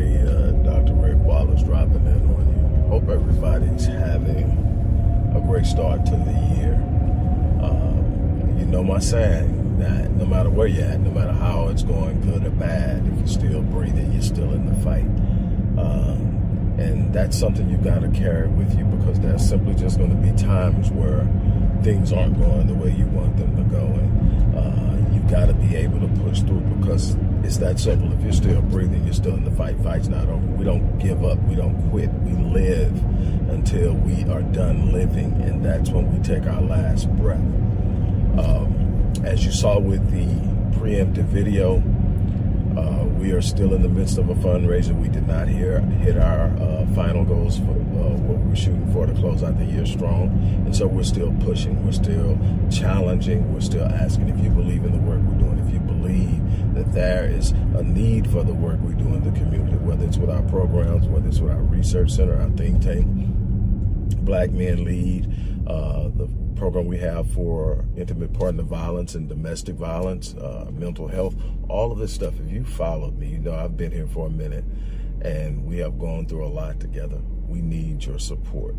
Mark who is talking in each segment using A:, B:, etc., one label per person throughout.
A: Uh, Dr. Rick Wallace dropping in on you. Hope everybody's having a great start to the year. Um, you know my saying that no matter where you're at, no matter how it's going, good or bad, if you're still breathing, you're still in the fight. Um, and that's something you got to carry with you because there's simply just going to be times where things aren't going the way you want them to go. And uh, you got to be able to push through because it's that simple. If you're still breathing, you're still in the fight. Fight's not over. We don't give up. We don't quit. We live until we are done living, and that's when we take our last breath. Um, as you saw with the preemptive video, uh, we are still in the midst of a fundraiser. We did not hear, hit our uh, final goals for uh, what we were shooting for to close out the year strong. And so we're still pushing, we're still challenging, we're still asking if you believe in the work we're doing, if you believe that there is a need for the work we do in the community, whether it's with our programs, whether it's with our research center, our think tank, Black Men Lead, uh, the program we have for intimate partner violence and domestic violence, uh, mental health, all of this stuff. If you followed me, you know I've been here for a minute and we have gone through a lot together. We need your support.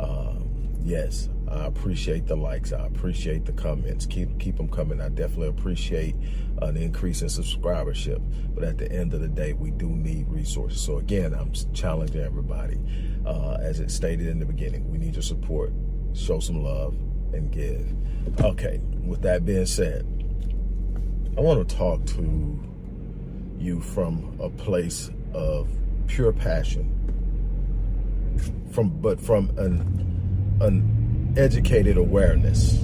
A: Um, yes, I appreciate the likes. I appreciate the comments. Keep keep them coming. I definitely appreciate an increase in subscribership. But at the end of the day, we do need resources. So again, I'm challenging everybody. Uh, as it stated in the beginning, we need your support. Show some love and give. Okay, with that being said, I want to talk to you from a place of pure passion. From but from an an educated awareness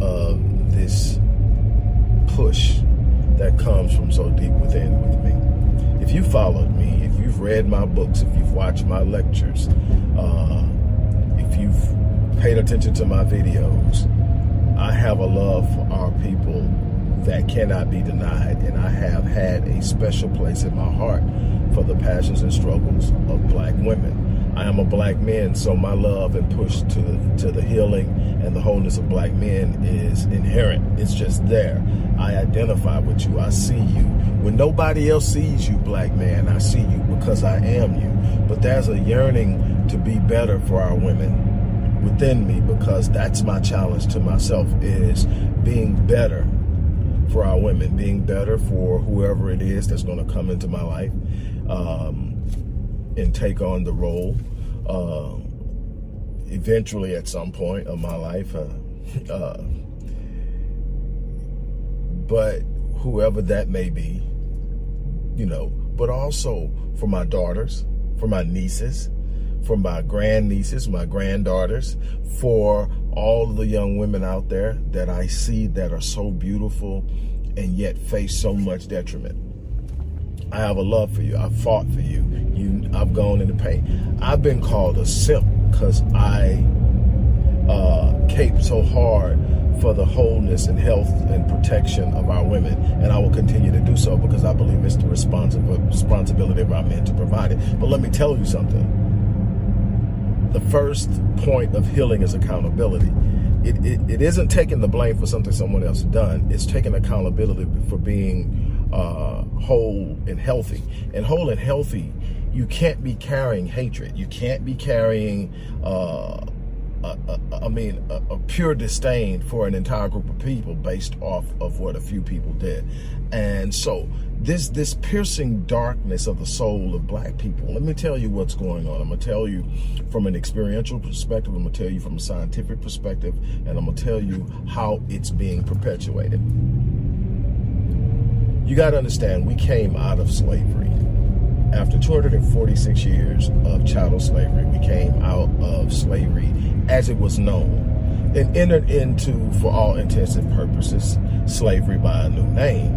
A: of this push that comes from so deep within with me. If you followed me, if you've read my books, if you've watched my lectures, uh, if you've paid attention to my videos, I have a love for our people that cannot be denied. And I have had a special place in my heart for the passions and struggles of black women. I am a black man, so my love and push to, to the healing and the wholeness of black men is inherent. It's just there. I identify with you. I see you. When nobody else sees you, black man, I see you because I am you. But there's a yearning to be better for our women within me because that's my challenge to myself is being better for our women, being better for whoever it is that's going to come into my life um, and take on the role uh, eventually at some point of my life. Uh, uh, but whoever that may be, you know, but also for my daughters, for my nieces, for my grandnieces, my granddaughters, for all the young women out there that I see that are so beautiful and yet face so much detriment. I have a love for you. I fought for you. You, I've gone into pain. I've been called a simp because I uh, so hard for the wholeness and health and protection of our women. And I will continue to do so because I believe it's the responsibility of our men to provide it. But let me tell you something the first point of healing is accountability. It, it, it isn't taking the blame for something someone else done. It's taking accountability for being uh, whole and healthy. And whole and healthy, you can't be carrying hatred. You can't be carrying uh, a, a, I mean, a, a, pure disdain for an entire group of people based off of what a few people did. And so this this piercing darkness of the soul of black people, let me tell you what's going on. I'm to tell you from an experiential perspective. I'm to tell you from a scientific perspective. And I'm to tell you how it's being perpetuated. You got to understand, we came out of slavery after 246 years of chattel slavery, we came out of slavery as it was known and entered into, for all intents and purposes, slavery by a new name.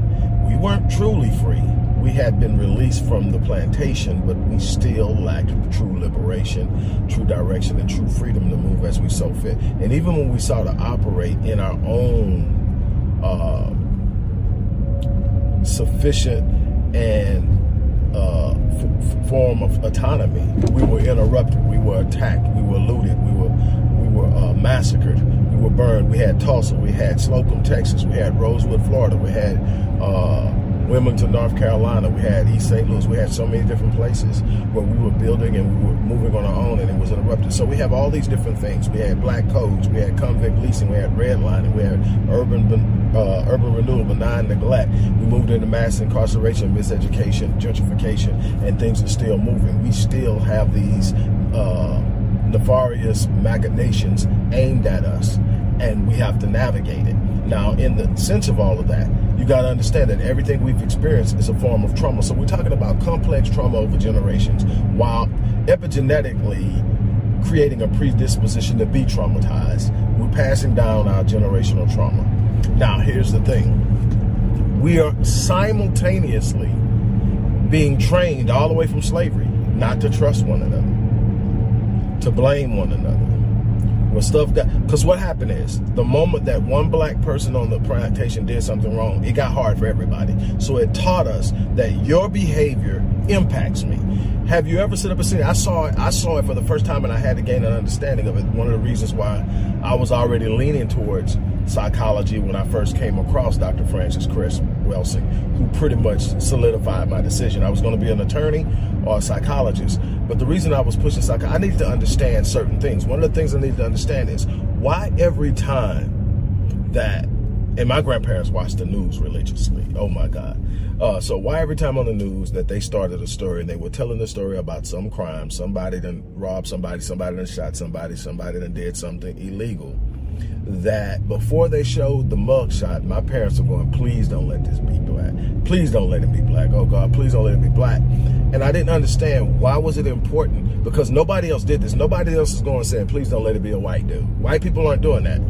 A: We weren't truly free. We had been released from the plantation, but we still lacked true liberation, true direction, and true freedom to move as we so fit. And even when we sought to operate in our own uh, sufficient and uh, form of autonomy. We were interrupted. We were attacked. We were looted. We were we were uh, massacred. We were burned. We had Tulsa. We had Slocum, Texas. We had Rosewood, Florida. We had uh, Wilmington, North Carolina. We had East St. Louis. We had so many different places where we were building and we were moving on our own and it was interrupted. So we have all these different things. We had black codes. We had convict leasing. We had redlining. We had urban uh, urban renewal, benign neglect. We moved into mass incarceration, miseducation, gentrification, and things are still moving. We still have these uh, nefarious machinations aimed at us and we have to navigate it. Now, in the sense of all of that, you got to understand that everything we've experienced is a form of trauma. So we're talking about complex trauma over generations, while epigenetically creating a predisposition to be traumatized. We're passing down our generational trauma. Now, here's the thing we are simultaneously being trained all the way from slavery not to trust one another, to blame one another when stuff got because what happened is the moment that one black person on the plantation did something wrong it got hard for everybody so it taught us that your behavior impacts me have you ever set up a scene? I saw it. I saw it for the first time, and I had to gain an understanding of it. One of the reasons why I was already leaning towards psychology when I first came across Dr. Frances Cress Welsing, who pretty much solidified my decision. I was going to be an attorney or a psychologist, but the reason I was pushing psychology, I needed to understand certain things. One of the things I needed to understand is why every time that, and my grandparents watched the news religiously. Oh my God uh, so why every time on the news that they started a story and they were telling the story about some crime, somebody done robbed somebody, somebody done shot somebody, somebody done did something illegal, that before they showed the mugshot, my parents were going, please don't let this be black. Please don't let him be black. Oh God, please don't let him be black. And I didn't understand why was it important because nobody else did this. Nobody else is going saying, please don't let it be a white dude. White people aren't doing that.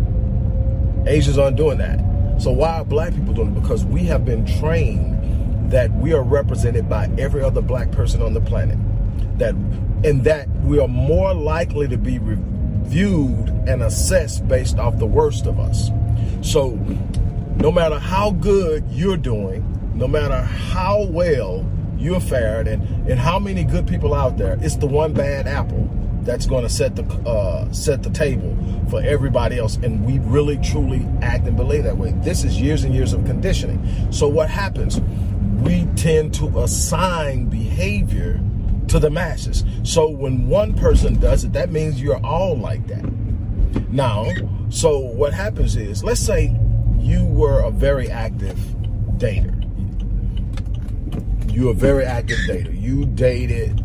A: Asians aren't doing that. So why are black people doing it? Because we have been trained that we are represented by every other black person on the planet. That and that we are more likely to be reviewed and assessed based off the worst of us. So no matter how good you're doing, no matter how well you're fared and, and how many good people out there, it's the one bad apple that's going to set the uh, set the table for everybody else. And we really truly act and believe that way. This is years and years of conditioning. So what happens? we tend to assign behavior to the masses. So when one person does it, that means you're all like that. Now, so what happens is, let's say you were a very active dater. You're a very active dater. You dated,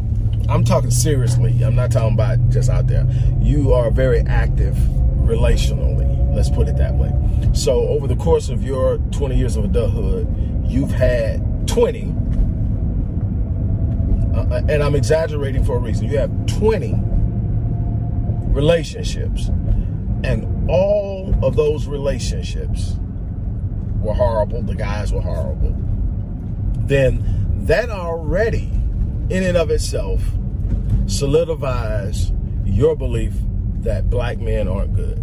A: I'm talking seriously. I'm not talking about just out there. You are very active relationally. Let's put it that way. So over the course of your 20 years of adulthood, you've had 20, uh, uh, and I'm exaggerating for a reason, you have 20 relationships, and all of those relationships were horrible, the guys were horrible, then that already, in and of itself, solidifies your belief that black men aren't good.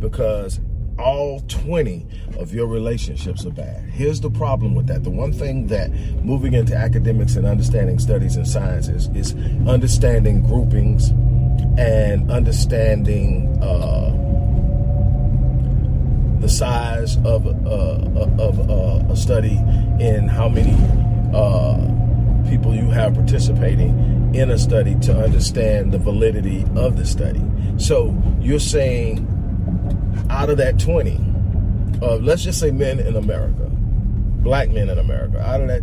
A: Because all 20 of your relationships are bad. Here's the problem with that. The one thing that moving into academics and understanding studies and sciences is understanding groupings and understanding uh, the size of, uh, of uh, a study in how many uh, people you have participating in a study to understand the validity of the study. So you're saying out of that 20, uh, let's just say men in America, black men in America, out of that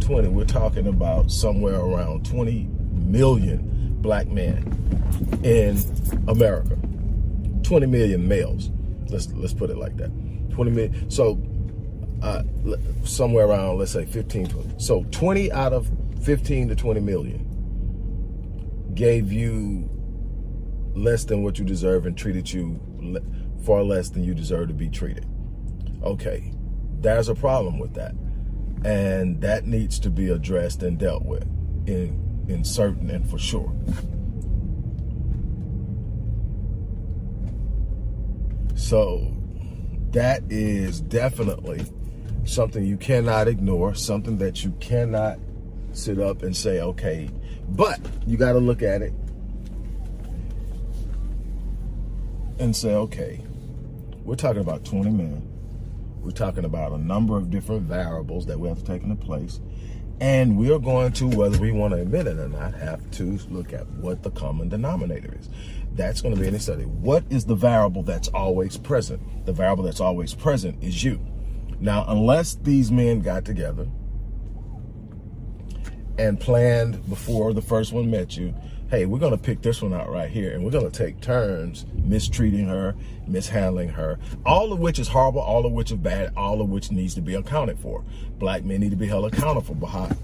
A: 20, we're talking about somewhere around 20 million black men in America. 20 million males. Let's let's put it like that. 20 million. So uh, somewhere around let's say 15 20. So 20 out of 15 to 20 million gave you less than what you deserve and treated you far less than you deserve to be treated. Okay, there's a problem with that. And that needs to be addressed and dealt with in, in certain and for sure. So that is definitely something you cannot ignore, something that you cannot sit up and say, okay, but you got to look at it and say, okay, we're talking about 20 men We're talking about a number of different variables that we have to take into place. And we're going to, whether we want to admit it or not, have to look at what the common denominator is. That's going to be in the study. What is the variable that's always present? The variable that's always present is you. Now, unless these men got together and planned before the first one met you, hey, we're going to pick this one out right here and we're going to take turns mistreating her, mishandling her, all of which is horrible, all of which is bad, all of which needs to be accounted for. Black men need to be held accountable,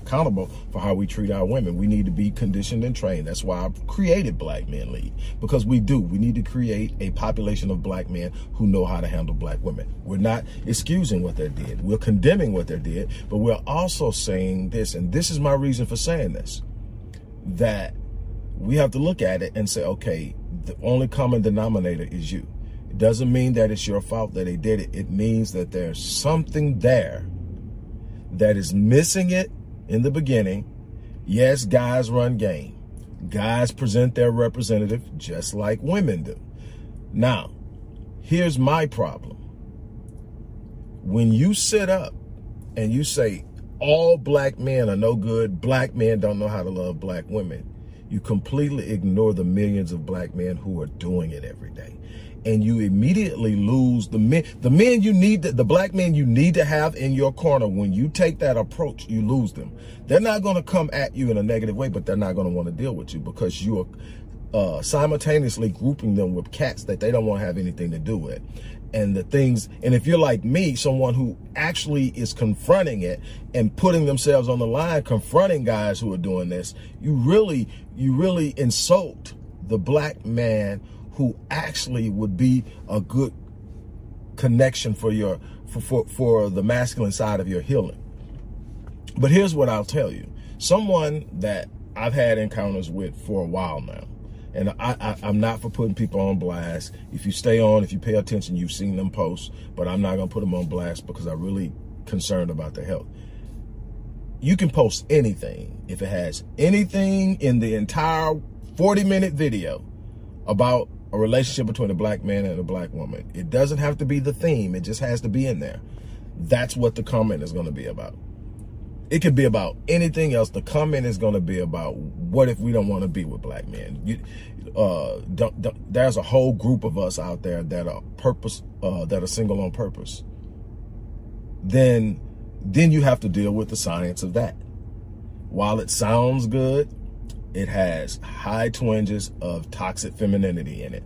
A: accountable for how we treat our women. We need to be conditioned and trained. That's why I've created Black Men Lead, because we do. We need to create a population of black men who know how to handle black women. We're not excusing what they did. We're condemning what they did, but we're also saying this, and this is my reason for saying this, that we have to look at it and say, okay, the only common denominator is you. It doesn't mean that it's your fault that they did it. It means that there's something there that is missing it in the beginning. Yes, guys run game. Guys present their representative just like women do. Now, here's my problem. When you sit up and you say all black men are no good, black men don't know how to love black women, you completely ignore the millions of black men who are doing it every day. And you immediately lose the men, the men you need, to, the black men you need to have in your corner. When you take that approach, you lose them. They're not going to come at you in a negative way, but they're not going to want to deal with you because you are uh, simultaneously grouping them with cats that they don't want to have anything to do with and the things and if you're like me someone who actually is confronting it and putting themselves on the line confronting guys who are doing this you really you really insult the black man who actually would be a good connection for your for for, for the masculine side of your healing. But here's what I'll tell you. Someone that I've had encounters with for a while now and I, I, am not for putting people on blast. If you stay on, if you pay attention, you've seen them posts, but I'm not going to put them on blast because I'm really concerned about their health. You can post anything if it has anything in the entire 40 minute video about a relationship between a black man and a black woman. It doesn't have to be the theme. It just has to be in there. That's what the comment is going to be about. It could be about anything else. The comment is going to be about what if we don't want to be with black men? You, uh, don't, don't, there's a whole group of us out there that are purpose, uh, that are single on purpose. Then, then you have to deal with the science of that. While it sounds good, it has high twinges of toxic femininity in it.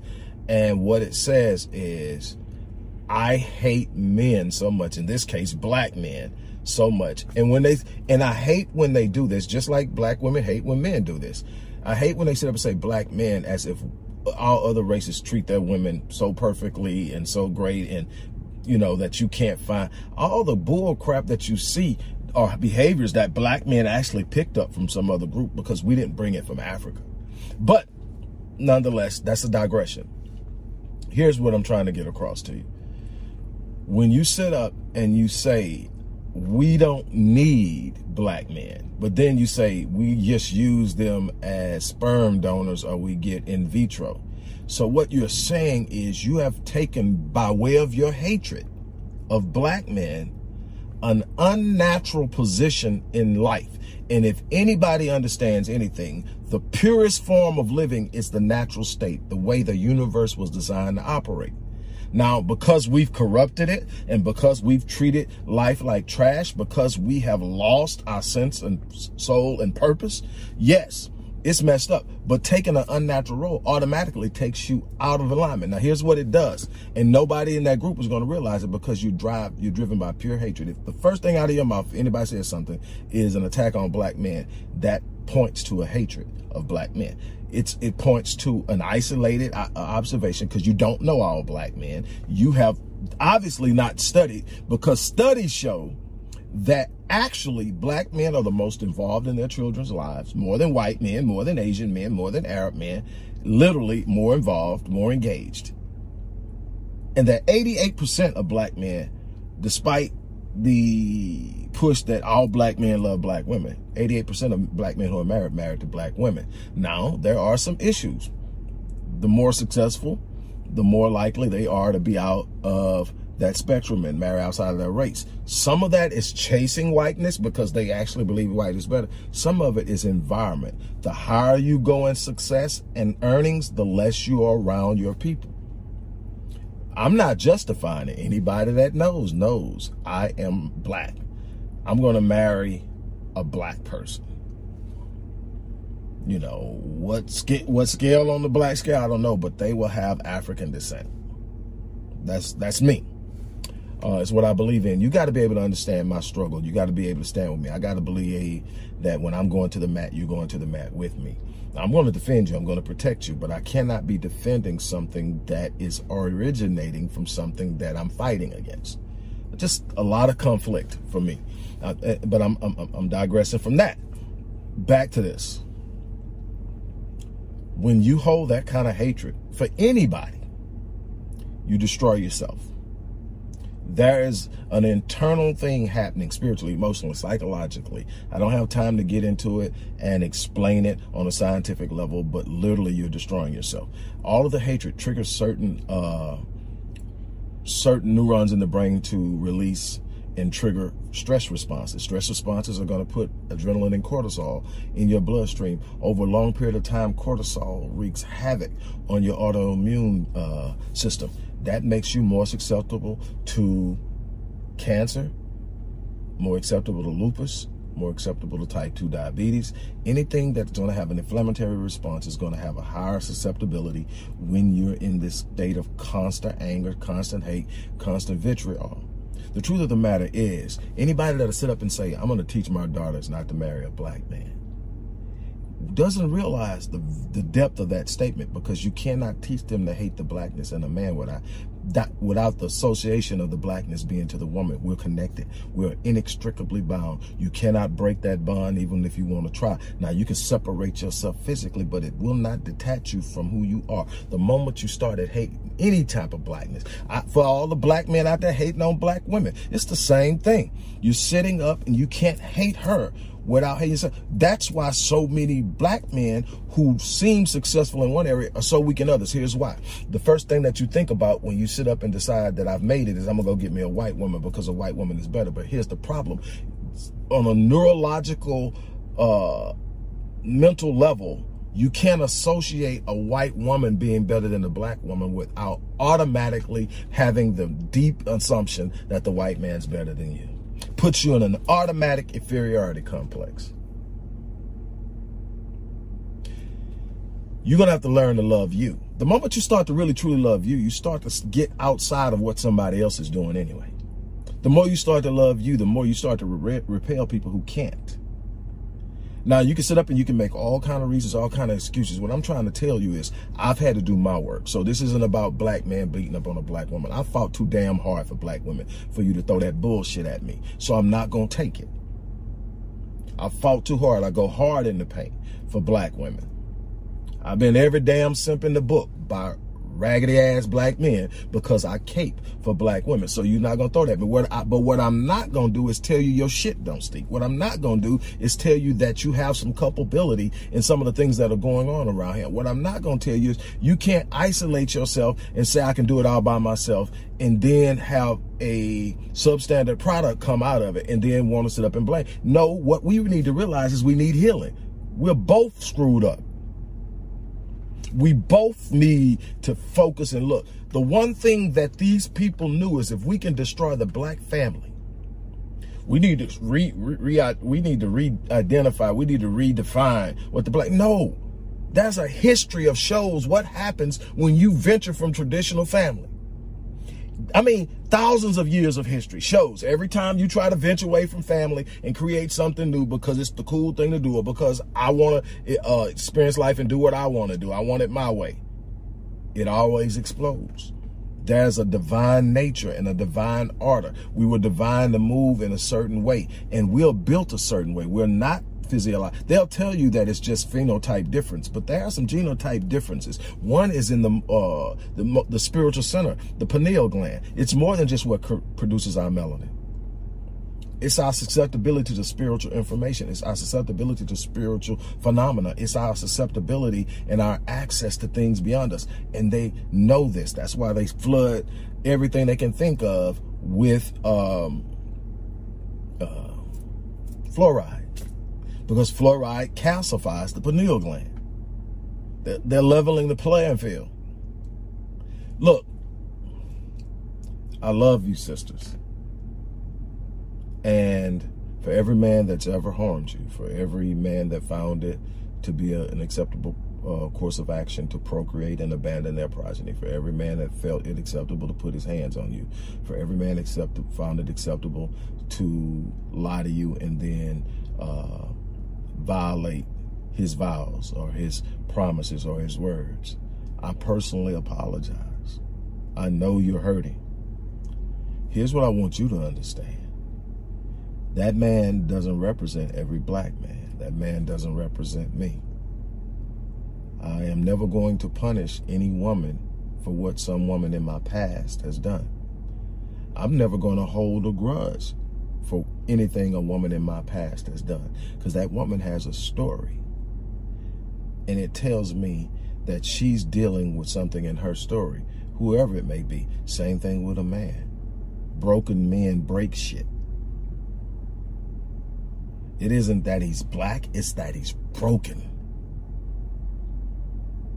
A: And what it says is, I hate men so much, in this case, black men, so much. And when they, and I hate when they do this, just like black women hate when men do this. I hate when they sit up and say black men as if all other races treat their women so perfectly and so great and, you know, that you can't find all the bull crap that you see are behaviors that black men actually picked up from some other group because we didn't bring it from Africa. But nonetheless, that's a digression. Here's what I'm trying to get across to you. When you sit up and you say, we don't need black men. But then you say we just use them as sperm donors or we get in vitro. So what you're saying is you have taken by way of your hatred of black men an unnatural position in life. And if anybody understands anything, the purest form of living is the natural state, the way the universe was designed to operate. Now, because we've corrupted it and because we've treated life like trash, because we have lost our sense and soul and purpose, yes, it's messed up. But taking an unnatural role automatically takes you out of alignment. Now, here's what it does. And nobody in that group is going to realize it because you drive, you're driven by pure hatred. If the first thing out of your mouth, anybody says something, is an attack on black men, that points to a hatred of black men it's it points to an isolated uh, uh, observation because you don't know all black men. You have obviously not studied because studies show that actually black men are the most involved in their children's lives, more than white men, more than Asian men, more than Arab men, literally more involved, more engaged. And that 88% of black men, despite the push that all black men love black women. 88% of black men who are married, married to black women. Now, there are some issues. The more successful, the more likely they are to be out of that spectrum and marry outside of their race. Some of that is chasing whiteness because they actually believe white is better. Some of it is environment. The higher you go in success and earnings, the less you are around your people. I'm not justifying it. Anybody that knows, knows I am black. I'm going to marry a black person. You know, what, sc- what scale on the black scale, I don't know, but they will have African descent. That's, that's me. Uh, it's what I believe in. You got to be able to understand my struggle. You got to be able to stand with me. I got to believe that when I'm going to the mat, you're going to the mat with me. I'm going to defend you. I'm going to protect you, but I cannot be defending something that is originating from something that I'm fighting against. Just a lot of conflict for me. Uh, eh, but I'm, I'm, I'm digressing from that. Back to this. When you hold that kind of hatred for anybody, you destroy yourself there is an internal thing happening spiritually, emotionally, psychologically. I don't have time to get into it and explain it on a scientific level, but literally you're destroying yourself. All of the hatred triggers certain uh, certain neurons in the brain to release and trigger stress responses. Stress responses are going to put adrenaline and cortisol in your bloodstream. Over a long period of time, cortisol wreaks havoc on your autoimmune uh, system that makes you more susceptible to cancer, more acceptable to lupus, more acceptable to type 2 diabetes. Anything that's going to have an inflammatory response is going to have a higher susceptibility when you're in this state of constant anger, constant hate, constant vitriol. The truth of the matter is, anybody that'll sit up and say, I'm going to teach my daughters not to marry a black man, doesn't realize the the depth of that statement because you cannot teach them to hate the blackness in a man without that without the association of the blackness being to the woman. We're connected. We're inextricably bound. You cannot break that bond even if you want to try. Now you can separate yourself physically, but it will not detach you from who you are. The moment you started hating any type of blackness, I, for all the black men out there hating on black women, it's the same thing. You're sitting up and you can't hate her without hating yourself. That's why so many black men who seem successful in one area are so weak in others. Here's why. The first thing that you think about when you sit up and decide that I've made it is I'm going to go get me a white woman because a white woman is better. But here's the problem. On a neurological, uh, mental level, you can't associate a white woman being better than a black woman without automatically having the deep assumption that the white man's better than you puts you in an automatic inferiority complex. You're going to have to learn to love you. The moment you start to really truly love you, you start to get outside of what somebody else is doing anyway. The more you start to love you, the more you start to re repel people who can't. Now you can sit up and you can make all kind of reasons, all kind of excuses. What I'm trying to tell you is I've had to do my work. So this isn't about black man beating up on a black woman. I fought too damn hard for black women for you to throw that bullshit at me. So I'm not going to take it. I fought too hard. I go hard in the paint for black women. I've been every damn simp in the book by raggedy ass black men because I cape for black women. So you're not gonna throw that. But what I, but what I'm not gonna do is tell you your shit don't stink. What I'm not gonna do is tell you that you have some culpability in some of the things that are going on around here. What I'm not gonna tell you is you can't isolate yourself and say I can do it all by myself and then have a substandard product come out of it and then want to sit up and blame. No, what we need to realize is we need healing. We're both screwed up. We both need to focus and look. The one thing that these people knew is if we can destroy the black family, we need to re, re, re we need to re-identify, we need to redefine what the black, no. That's a history of shows what happens when you venture from traditional family. I mean, thousands of years of history shows every time you try to venture away from family and create something new because it's the cool thing to do or because I want to uh, experience life and do what I want to do. I want it my way. It always explodes. There's a divine nature and a divine order. We were divine to move in a certain way and we're built a certain way. We're not physiology. They'll tell you that it's just phenotype difference, but there are some genotype differences. One is in the uh, the, the spiritual center, the pineal gland. It's more than just what produces our melanin. It's our susceptibility to spiritual information. It's our susceptibility to spiritual phenomena. It's our susceptibility and our access to things beyond us. And they know this. That's why they flood everything they can think of with um, uh, fluoride because fluoride calcifies the pineal gland. They're, they're leveling the playing field. Look, I love you, sisters. And for every man that's ever harmed you, for every man that found it to be a, an acceptable uh, course of action to procreate and abandon their progeny, for every man that felt it acceptable to put his hands on you, for every man accepted, found it acceptable to lie to you and then violate his vows or his promises or his words. I personally apologize. I know you're hurting. Here's what I want you to understand. That man doesn't represent every black man. That man doesn't represent me. I am never going to punish any woman for what some woman in my past has done. I'm never going to hold a grudge anything a woman in my past has done because that woman has a story. And it tells me that she's dealing with something in her story, whoever it may be. Same thing with a man. Broken men break shit. It isn't that he's black, it's that he's broken.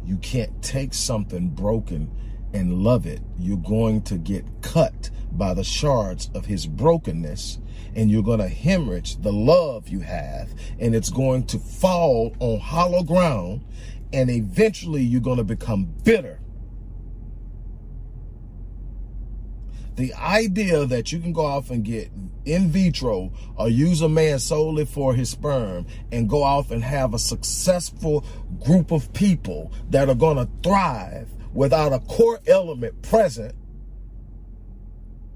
A: You can't take something broken and love it. You're going to get cut by the shards of his brokenness and you're going to hemorrhage the love you have and it's going to fall on hollow ground and eventually you're going to become bitter the idea that you can go off and get in vitro or use a man solely for his sperm and go off and have a successful group of people that are going to thrive without a core element present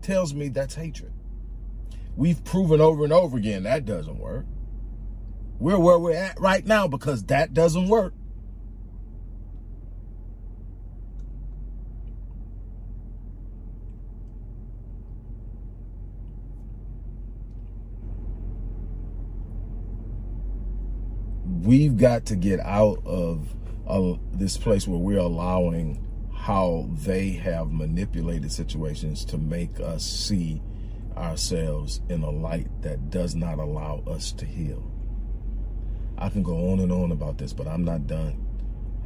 A: tells me that's hatred. We've proven over and over again that doesn't work. We're where we're at right now because that doesn't work. we've got to get out of, of this place where we're allowing how they have manipulated situations to make us see ourselves in a light that does not allow us to heal. I can go on and on about this, but I'm not done.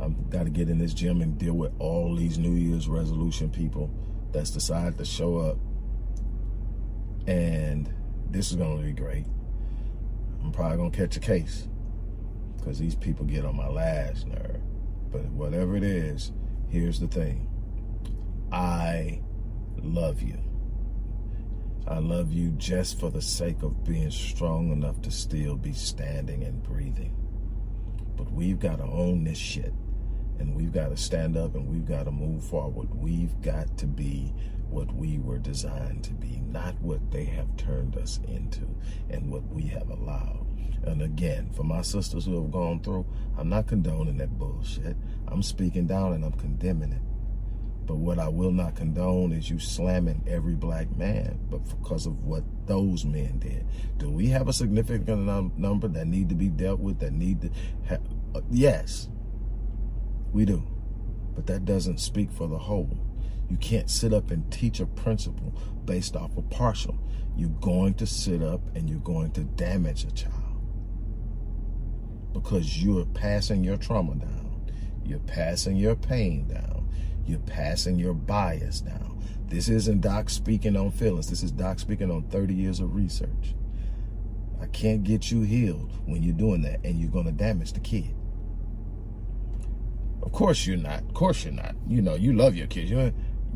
A: I've got to get in this gym and deal with all these New Year's resolution people that's decided to show up. And this is going to be great. I'm probably going to catch a case because these people get on my last nerve. But whatever it is, here's the thing. I love you. I love you just for the sake of being strong enough to still be standing and breathing. But we've got to own this shit. And we've got to stand up and we've got to move forward. We've got to be what we were designed to be, not what they have turned us into and what we have allowed. And again, for my sisters who have gone through, I'm not condoning that bullshit. I'm speaking down and I'm condemning it. But what I will not condone is you slamming every black man, but because of what those men did. Do we have a significant num number that need to be dealt with, that need to have, uh, yes, we do. But that doesn't speak for the whole. You can't sit up and teach a principle based off of partial. You're going to sit up and you're going to damage a child because you're passing your trauma down. You're passing your pain down. You're passing your bias down. This isn't Doc speaking on feelings. This is Doc speaking on 30 years of research. I can't get you healed when you're doing that and you're going to damage the kid. Of course you're not. Of course you're not. You know, you love your kids. You,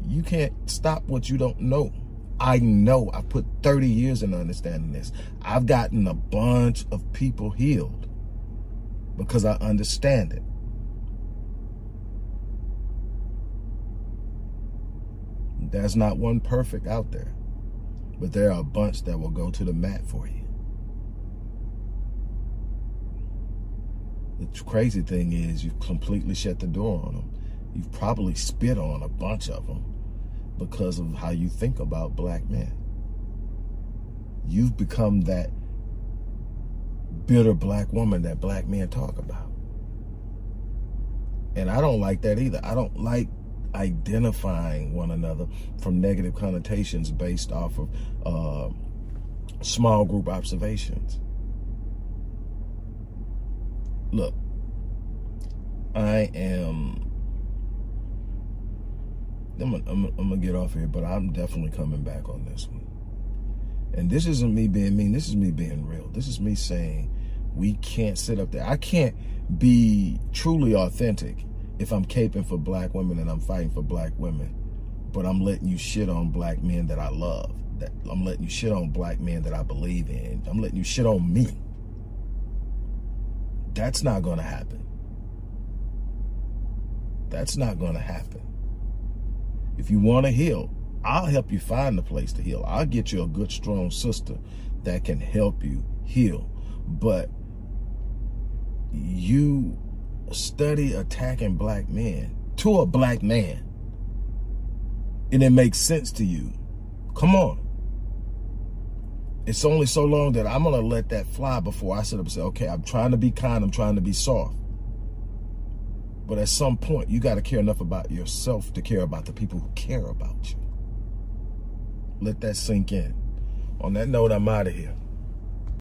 A: you can't stop what you don't know. I know I put 30 years in understanding this. I've gotten a bunch of people healed because I understand it. There's not one perfect out there, but there are a bunch that will go to the mat for you. The crazy thing is you've completely shut the door on them. You've probably spit on a bunch of them because of how you think about black men. You've become that bitter black woman that black men talk about. And I don't like that either. I don't like identifying one another from negative connotations based off of uh, small group observations. Look, I am. I'm I'm gonna get off here, but I'm definitely coming back on this one. And this isn't me being mean. This is me being real. This is me saying we can't sit up there. I can't be truly authentic if I'm caping for black women and I'm fighting for black women, but I'm letting you shit on black men that I love. That I'm letting you shit on black men that I believe in. I'm letting you shit on me. That's not going to happen. That's not going to happen. If you want to heal, I'll help you find the place to heal. I'll get you a good, strong sister that can help you heal. But you study attacking black men to a black man and it makes sense to you. Come on. It's only so long that I'm going to let that fly before I sit up and say, okay, I'm trying to be kind, I'm trying to be soft. But at some point, you got to care enough about yourself to care about the people who care about you. Let that sink in. On that note, I'm out of here.